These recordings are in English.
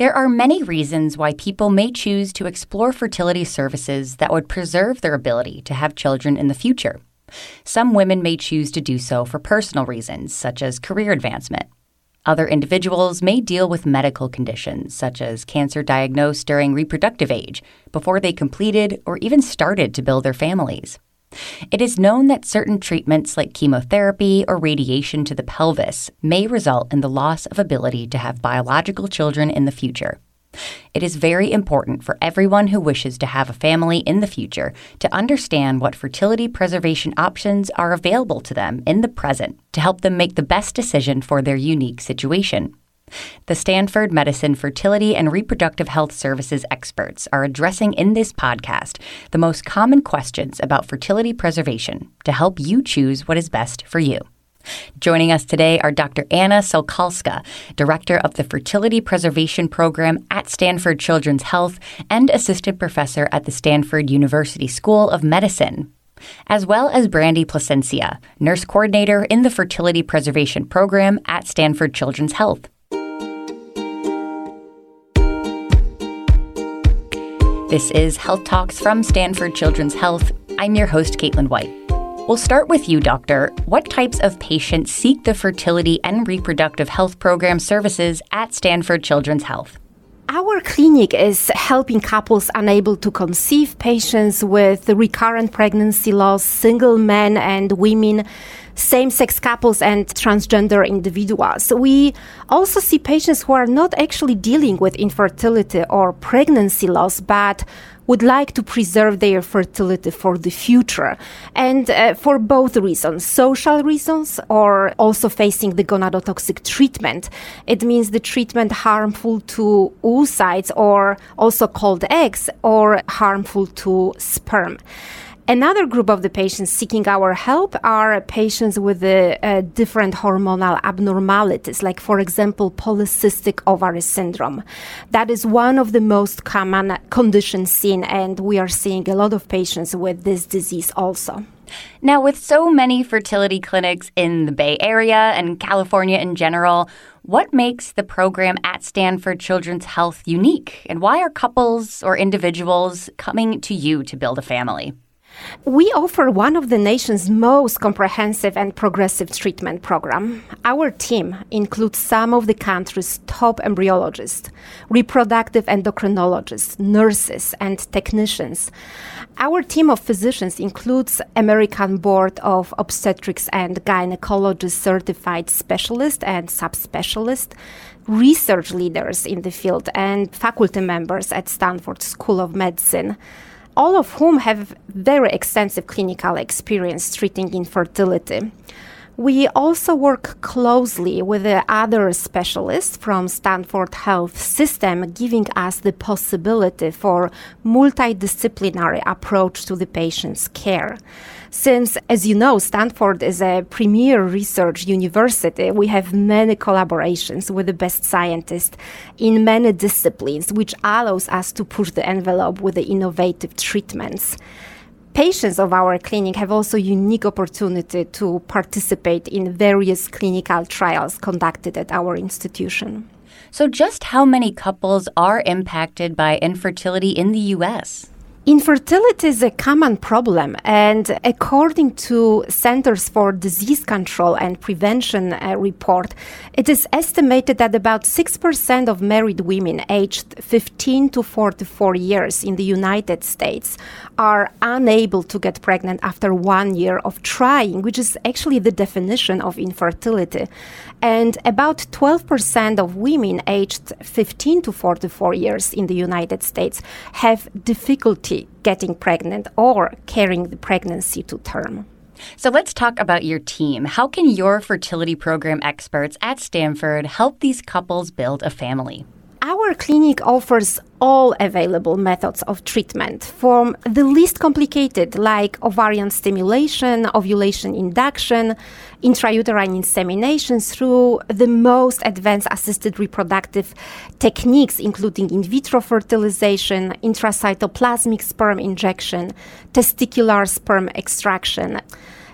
There are many reasons why people may choose to explore fertility services that would preserve their ability to have children in the future. Some women may choose to do so for personal reasons, such as career advancement. Other individuals may deal with medical conditions, such as cancer diagnosed during reproductive age, before they completed or even started to build their families. It is known that certain treatments like chemotherapy or radiation to the pelvis may result in the loss of ability to have biological children in the future. It is very important for everyone who wishes to have a family in the future to understand what fertility preservation options are available to them in the present to help them make the best decision for their unique situation. The Stanford Medicine Fertility and Reproductive Health Services experts are addressing in this podcast the most common questions about fertility preservation to help you choose what is best for you. Joining us today are Dr. Anna Sokalska, Director of the Fertility Preservation Program at Stanford Children's Health and Assistant Professor at the Stanford University School of Medicine, as well as Brandy Plasencia, Nurse Coordinator in the Fertility Preservation Program at Stanford Children's Health. This is Health Talks from Stanford Children's Health. I'm your host, Caitlin White. We'll start with you, Doctor. What types of patients seek the fertility and reproductive health program services at Stanford Children's Health? Our clinic is helping couples unable to conceive, patients with recurrent pregnancy loss, single men and women same sex couples and transgender individuals. We also see patients who are not actually dealing with infertility or pregnancy loss, but would like to preserve their fertility for the future. And uh, for both reasons, social reasons or also facing the gonadotoxic treatment. It means the treatment harmful to oocytes or also called eggs or harmful to sperm. Another group of the patients seeking our help are patients with uh, different hormonal abnormalities, like, for example, polycystic ovary syndrome. That is one of the most common conditions seen, and we are seeing a lot of patients with this disease also. Now, with so many fertility clinics in the Bay Area and California in general, what makes the program at Stanford Children's Health unique? And why are couples or individuals coming to you to build a family? We offer one of the nation's most comprehensive and progressive treatment program. Our team includes some of the country's top embryologists, reproductive endocrinologists, nurses, and technicians. Our team of physicians includes American Board of Obstetrics and Gynecology certified specialists and subspecialists, research leaders in the field, and faculty members at Stanford School of Medicine all of whom have very extensive clinical experience treating infertility. We also work closely with the other specialists from Stanford Health System, giving us the possibility for multidisciplinary approach to the patient's care. Since, as you know, Stanford is a premier research university, we have many collaborations with the best scientists in many disciplines, which allows us to push the envelope with the innovative treatments. Patients of our clinic have also unique opportunity to participate in various clinical trials conducted at our institution. So, just how many couples are impacted by infertility in the US? Infertility is a common problem, and according to Centers for Disease Control and Prevention uh, report, it is estimated that about 6% of married women aged 15 to 44 years in the United States are unable to get pregnant after one year of trying, which is actually the definition of infertility. And about 12% of women aged 15 to 44 years in the United States have difficulty getting pregnant or carrying the pregnancy to term. So let's talk about your team. How can your fertility program experts at Stanford help these couples build a family? Our clinic offers all available methods of treatment, from the least complicated, like ovarian stimulation, ovulation induction, intrauterine insemination, through the most advanced assisted reproductive techniques, including in vitro fertilization, intracytoplasmic sperm injection, testicular sperm extraction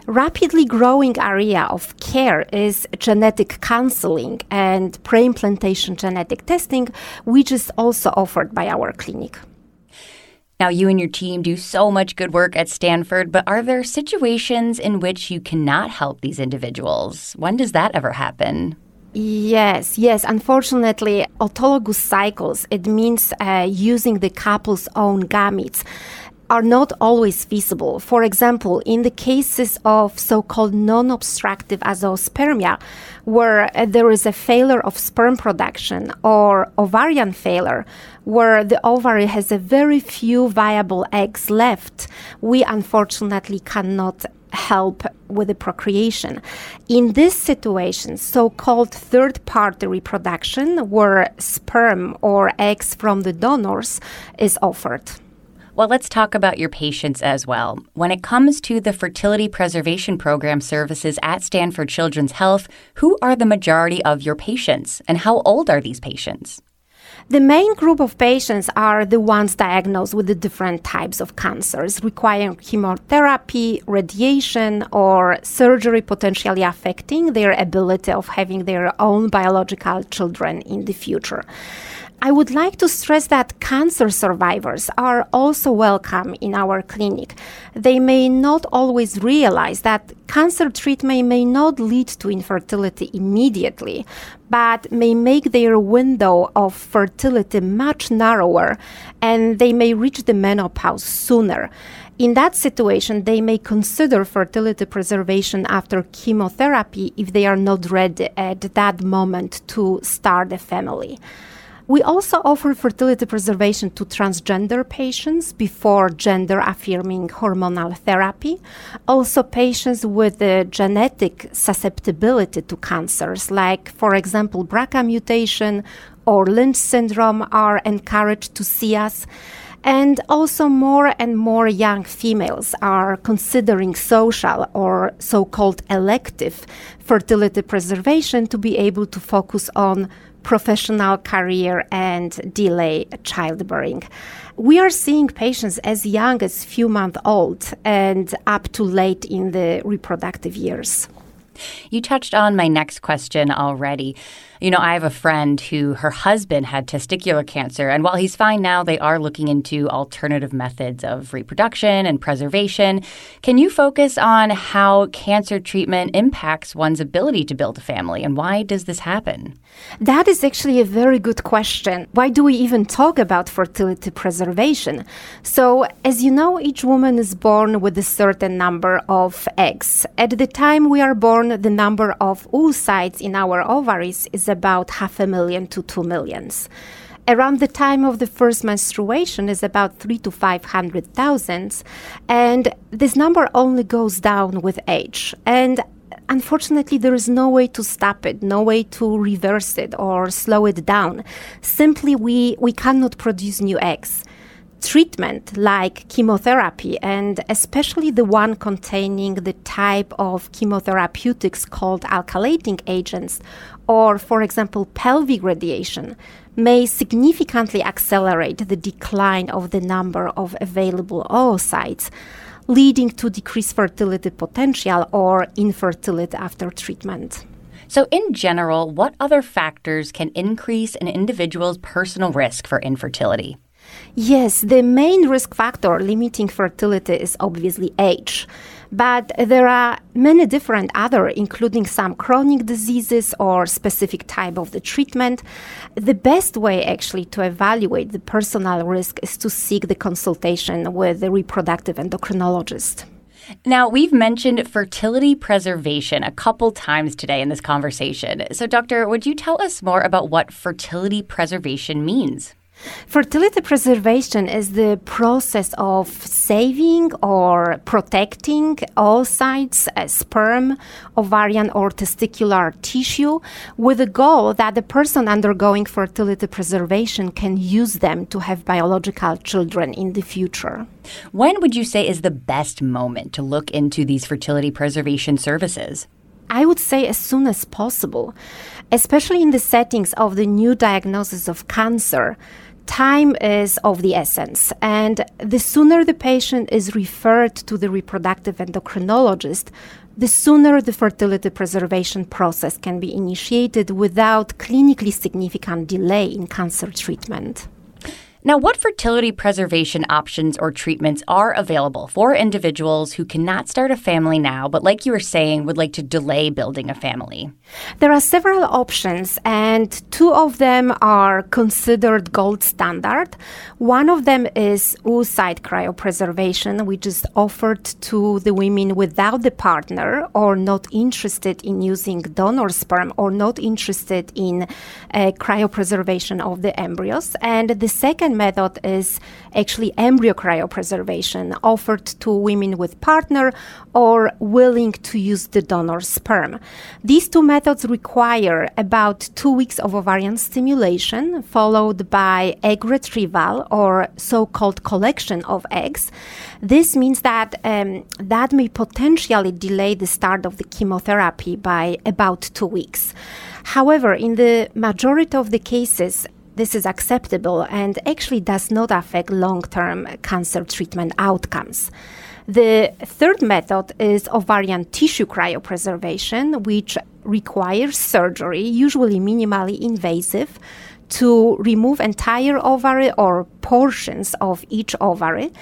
Rapidly growing area of care is genetic counseling and pre-implantation genetic testing, which is also offered by our clinic. Now, you and your team do so much good work at Stanford, but are there situations in which you cannot help these individuals? When does that ever happen? Yes, yes. Unfortunately, autologous cycles, it means uh, using the couple's own gametes are not always feasible. For example, in the cases of so called non obstructive azoospermia, where uh, there is a failure of sperm production or ovarian failure, where the ovary has a very few viable eggs left, we unfortunately cannot help with the procreation. In this situation, so called third party reproduction, where sperm or eggs from the donors is offered. Well, let's talk about your patients as well. When it comes to the fertility preservation program services at Stanford Children's Health, who are the majority of your patients and how old are these patients? The main group of patients are the ones diagnosed with the different types of cancers requiring chemotherapy, radiation, or surgery potentially affecting their ability of having their own biological children in the future. I would like to stress that cancer survivors are also welcome in our clinic. They may not always realize that cancer treatment may not lead to infertility immediately, but may make their window of fertility much narrower and they may reach the menopause sooner. In that situation, they may consider fertility preservation after chemotherapy if they are not ready at that moment to start a family. We also offer fertility preservation to transgender patients before gender affirming hormonal therapy. Also, patients with a genetic susceptibility to cancers, like, for example, BRCA mutation or Lynch syndrome, are encouraged to see us. And also, more and more young females are considering social or so called elective fertility preservation to be able to focus on professional career and delay childbearing. We are seeing patients as young as few months old and up to late in the reproductive years. You touched on my next question already. You know, I have a friend who her husband had testicular cancer, and while he's fine now, they are looking into alternative methods of reproduction and preservation. Can you focus on how cancer treatment impacts one's ability to build a family, and why does this happen? That is actually a very good question. Why do we even talk about fertility preservation? So, as you know, each woman is born with a certain number of eggs. At the time we are born, the number of oocytes in our ovaries is about half a million to two millions. Around the time of the first menstruation is about three to five hundred thousand, and this number only goes down with age. And unfortunately, there is no way to stop it, no way to reverse it or slow it down. Simply, we, we cannot produce new eggs treatment like chemotherapy, and especially the one containing the type of chemotherapeutics called alkylating agents, or, for example, pelvic radiation, may significantly accelerate the decline of the number of available oocytes, leading to decreased fertility potential or infertility after treatment. So, in general, what other factors can increase an individual's personal risk for infertility? Yes, the main risk factor limiting fertility is obviously age. But there are many different other, including some chronic diseases or specific type of the treatment. The best way actually to evaluate the personal risk is to seek the consultation with the reproductive endocrinologist. Now, we've mentioned fertility preservation a couple times today in this conversation. So, Doctor, would you tell us more about what fertility preservation means? Fertility preservation is the process of saving or protecting oocytes, uh, sperm, ovarian, or testicular tissue with the goal that the person undergoing fertility preservation can use them to have biological children in the future. When would you say is the best moment to look into these fertility preservation services? I would say as soon as possible, especially in the settings of the new diagnosis of cancer time is of the essence. And the sooner the patient is referred to the reproductive endocrinologist, the sooner the fertility preservation process can be initiated without clinically significant delay in cancer treatment. Now, what fertility preservation options or treatments are available for individuals who cannot start a family now, but like you were saying, would like to delay building a family? There are several options, and two of them are considered gold standard. One of them is oocyte cryopreservation, which is offered to the women without the partner or not interested in using donor sperm or not interested in uh, cryopreservation of the embryos. And the second method is actually embryo cryopreservation offered to women with partner or willing to use the donor sperm. These two methods require about two weeks of ovarian stimulation followed by egg retrieval or so-called collection of eggs. This means that um, that may potentially delay the start of the chemotherapy by about two weeks. However, in the majority of the cases, this is acceptable and actually does not affect long term cancer treatment outcomes. The third method is ovarian tissue cryopreservation, which requires surgery, usually minimally invasive, to remove entire ovary or portions of each ovary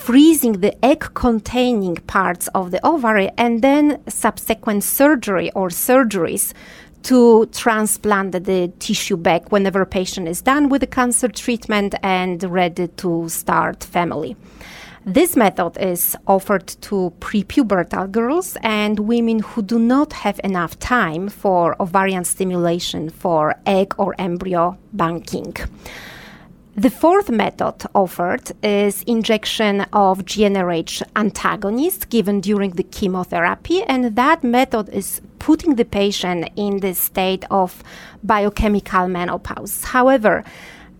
freezing the egg containing parts of the ovary and then subsequent surgery or surgeries to transplant the tissue back whenever a patient is done with the cancer treatment and ready to start family. This method is offered to prepubertal girls and women who do not have enough time for ovarian stimulation for egg or embryo banking. The fourth method offered is injection of GnRH antagonist given during the chemotherapy, and that method is putting the patient in the state of biochemical menopause. However,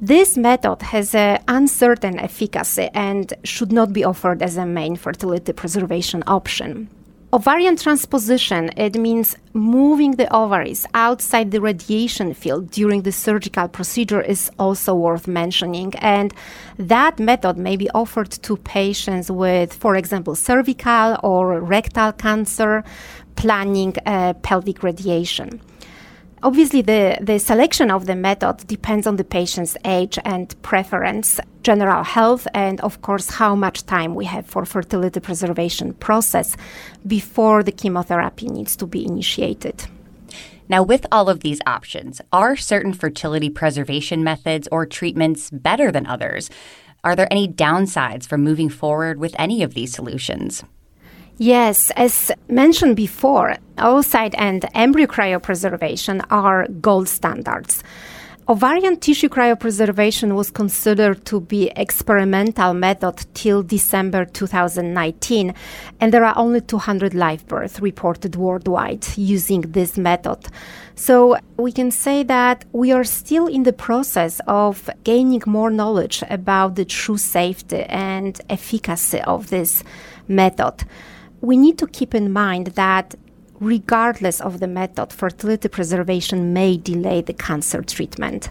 this method has an uncertain efficacy and should not be offered as a main fertility preservation option. Ovarian transposition, it means moving the ovaries outside the radiation field during the surgical procedure is also worth mentioning. And that method may be offered to patients with, for example, cervical or rectal cancer, planning uh, pelvic radiation. Obviously, the, the selection of the method depends on the patient's age and preference, general health, and of course, how much time we have for fertility preservation process before the chemotherapy needs to be initiated. Now, with all of these options, are certain fertility preservation methods or treatments better than others? Are there any downsides for moving forward with any of these solutions? Yes, as mentioned before, oocyte and embryo cryopreservation are gold standards. Ovarian tissue cryopreservation was considered to be experimental method till December 2019, and there are only 200 live births reported worldwide using this method. So we can say that we are still in the process of gaining more knowledge about the true safety and efficacy of this method we need to keep in mind that regardless of the method, fertility preservation may delay the cancer treatment,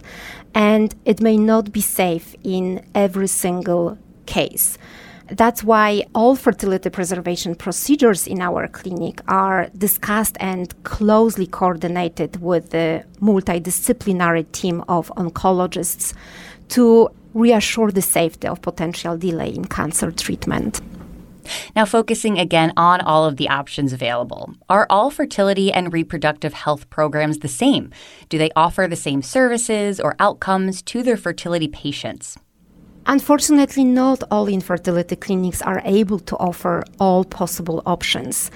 and it may not be safe in every single case. That's why all fertility preservation procedures in our clinic are discussed and closely coordinated with the multidisciplinary team of oncologists to reassure the safety of potential delay in cancer treatment. Now, focusing again on all of the options available, are all fertility and reproductive health programs the same? Do they offer the same services or outcomes to their fertility patients? Unfortunately, not all infertility clinics are able to offer all possible options.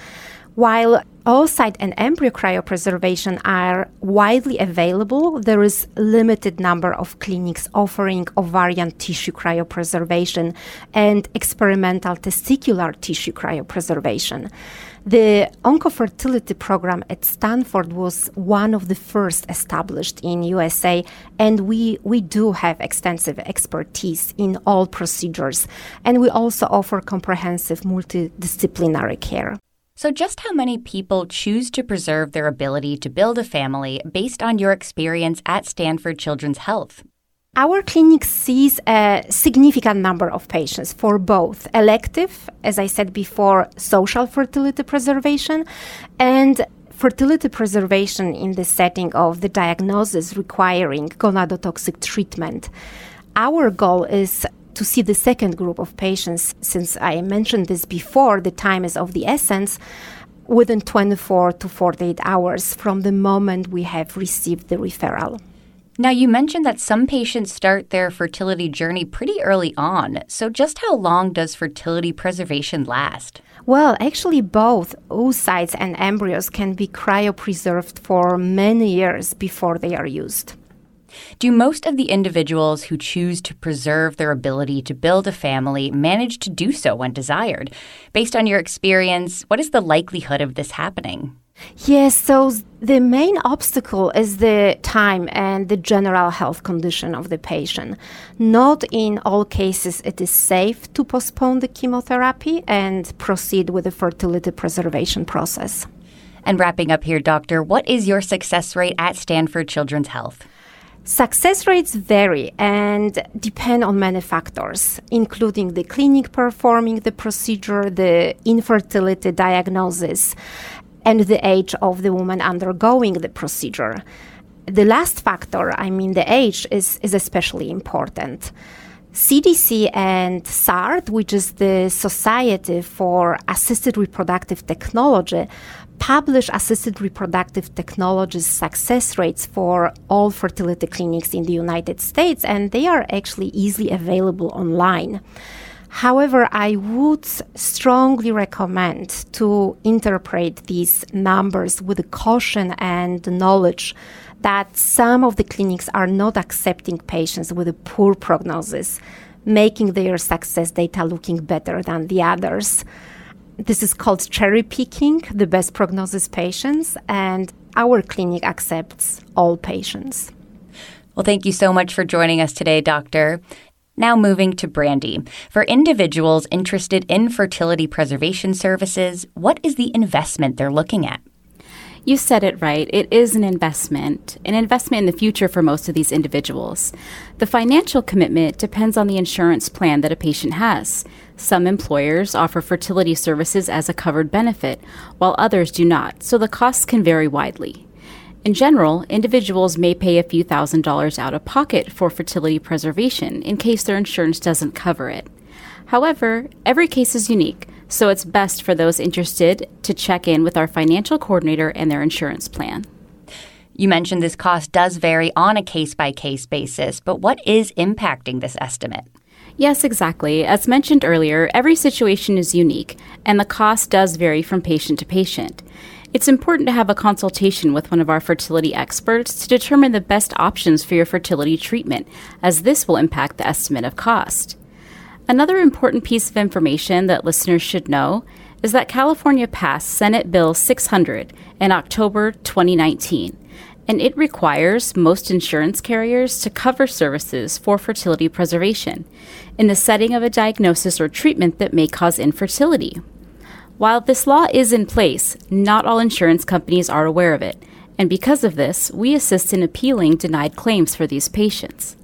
While oocyte and embryo cryopreservation are widely available, there is limited number of clinics offering ovarian tissue cryopreservation and experimental testicular tissue cryopreservation. The oncofertility program at Stanford was one of the first established in USA, and we, we do have extensive expertise in all procedures, and we also offer comprehensive multidisciplinary care. So, just how many people choose to preserve their ability to build a family based on your experience at Stanford Children's Health? Our clinic sees a significant number of patients for both elective, as I said before, social fertility preservation, and fertility preservation in the setting of the diagnosis requiring gonadotoxic treatment. Our goal is to see the second group of patients, since I mentioned this before, the time is of the essence, within 24 to 48 hours from the moment we have received the referral. Now, you mentioned that some patients start their fertility journey pretty early on. So, just how long does fertility preservation last? Well, actually, both oocytes and embryos can be cryopreserved for many years before they are used. Do most of the individuals who choose to preserve their ability to build a family manage to do so when desired? Based on your experience, what is the likelihood of this happening? Yes, so the main obstacle is the time and the general health condition of the patient. Not in all cases it is safe to postpone the chemotherapy and proceed with the fertility preservation process. And wrapping up here, doctor, what is your success rate at Stanford Children's Health? Success rates vary and depend on many factors, including the clinic performing the procedure, the infertility diagnosis, and the age of the woman undergoing the procedure. The last factor, I mean the age, is, is especially important. CDC and SART, which is the Society for Assisted Reproductive Technology, publish assisted reproductive technologies success rates for all fertility clinics in the United States, and they are actually easily available online. However, I would strongly recommend to interpret these numbers with caution and knowledge that some of the clinics are not accepting patients with a poor prognosis, making their success data looking better than the others. This is called cherry picking the best prognosis patients, and our clinic accepts all patients. Well, thank you so much for joining us today, Doctor. Now moving to Brandy. For individuals interested in fertility preservation services, what is the investment they're looking at? You said it right. It is an investment, an investment in the future for most of these individuals. The financial commitment depends on the insurance plan that a patient has. Some employers offer fertility services as a covered benefit, while others do not, so the costs can vary widely. In general, individuals may pay a few thousand dollars out of pocket for fertility preservation in case their insurance doesn't cover it. However, every case is unique, so it's best for those interested to check in with our financial coordinator and their insurance plan. You mentioned this cost does vary on a case by case basis, but what is impacting this estimate? Yes, exactly. As mentioned earlier, every situation is unique, and the cost does vary from patient to patient. It's important to have a consultation with one of our fertility experts to determine the best options for your fertility treatment, as this will impact the estimate of cost. Another important piece of information that listeners should know is that California passed Senate Bill 600 in October 2019, and it requires most insurance carriers to cover services for fertility preservation in the setting of a diagnosis or treatment that may cause infertility. While this law is in place, not all insurance companies are aware of it, and because of this, we assist in appealing denied claims for these patients.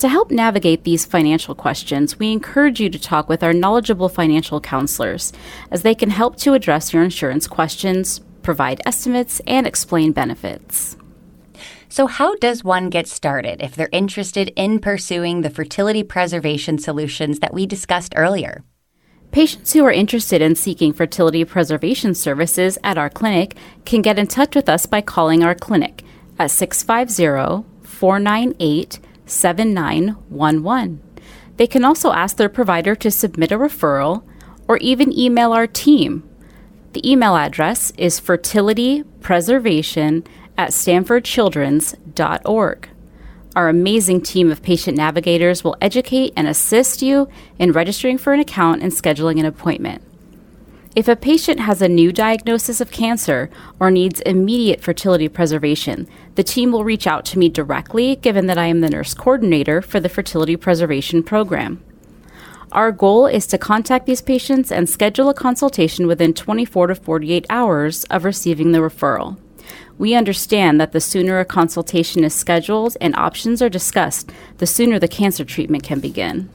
To help navigate these financial questions, we encourage you to talk with our knowledgeable financial counselors, as they can help to address your insurance questions, provide estimates, and explain benefits. So, how does one get started if they're interested in pursuing the fertility preservation solutions that we discussed earlier? Patients who are interested in seeking fertility preservation services at our clinic can get in touch with us by calling our clinic at 650 498 7911. They can also ask their provider to submit a referral or even email our team. The email address is fertilitypreservation at stanfordchildrens.org. Our amazing team of patient navigators will educate and assist you in registering for an account and scheduling an appointment. If a patient has a new diagnosis of cancer or needs immediate fertility preservation, the team will reach out to me directly, given that I am the nurse coordinator for the fertility preservation program. Our goal is to contact these patients and schedule a consultation within 24 to 48 hours of receiving the referral. We understand that the sooner a consultation is scheduled and options are discussed, the sooner the cancer treatment can begin.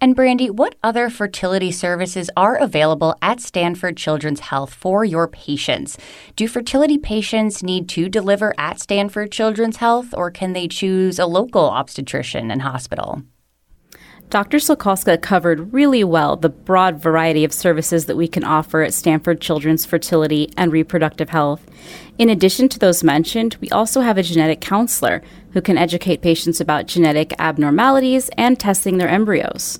And Brandy, what other fertility services are available at Stanford Children's Health for your patients? Do fertility patients need to deliver at Stanford Children's Health, or can they choose a local obstetrician and hospital? Dr. Sokalska covered really well the broad variety of services that we can offer at Stanford Children's Fertility and Reproductive Health. In addition to those mentioned, we also have a genetic counselor who can educate patients about genetic abnormalities and testing their embryos.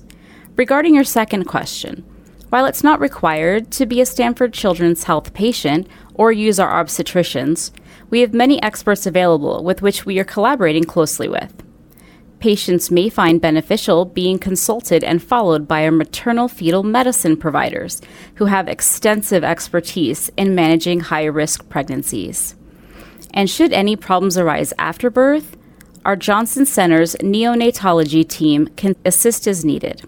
Regarding your second question, while it's not required to be a Stanford Children's Health patient or use our obstetricians, we have many experts available with which we are collaborating closely with. Patients may find beneficial being consulted and followed by our maternal fetal medicine providers who have extensive expertise in managing high risk pregnancies. And should any problems arise after birth, our Johnson Center's neonatology team can assist as needed.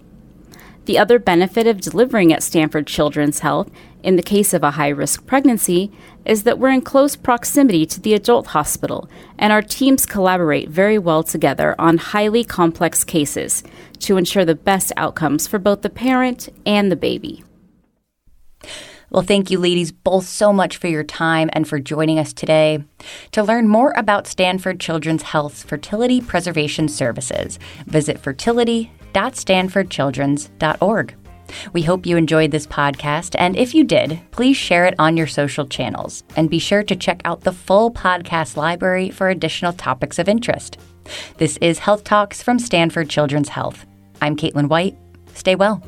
The other benefit of delivering at Stanford Children's Health in the case of a high risk pregnancy is that we're in close proximity to the adult hospital, and our teams collaborate very well together on highly complex cases to ensure the best outcomes for both the parent and the baby. Well, thank you, ladies, both so much for your time and for joining us today. To learn more about Stanford Children's Health's fertility preservation services, visit fertility www.stanfordchildrens.org. We hope you enjoyed this podcast, and if you did, please share it on your social channels and be sure to check out the full podcast library for additional topics of interest. This is Health Talks from Stanford Children's Health. I'm Caitlin White. Stay well.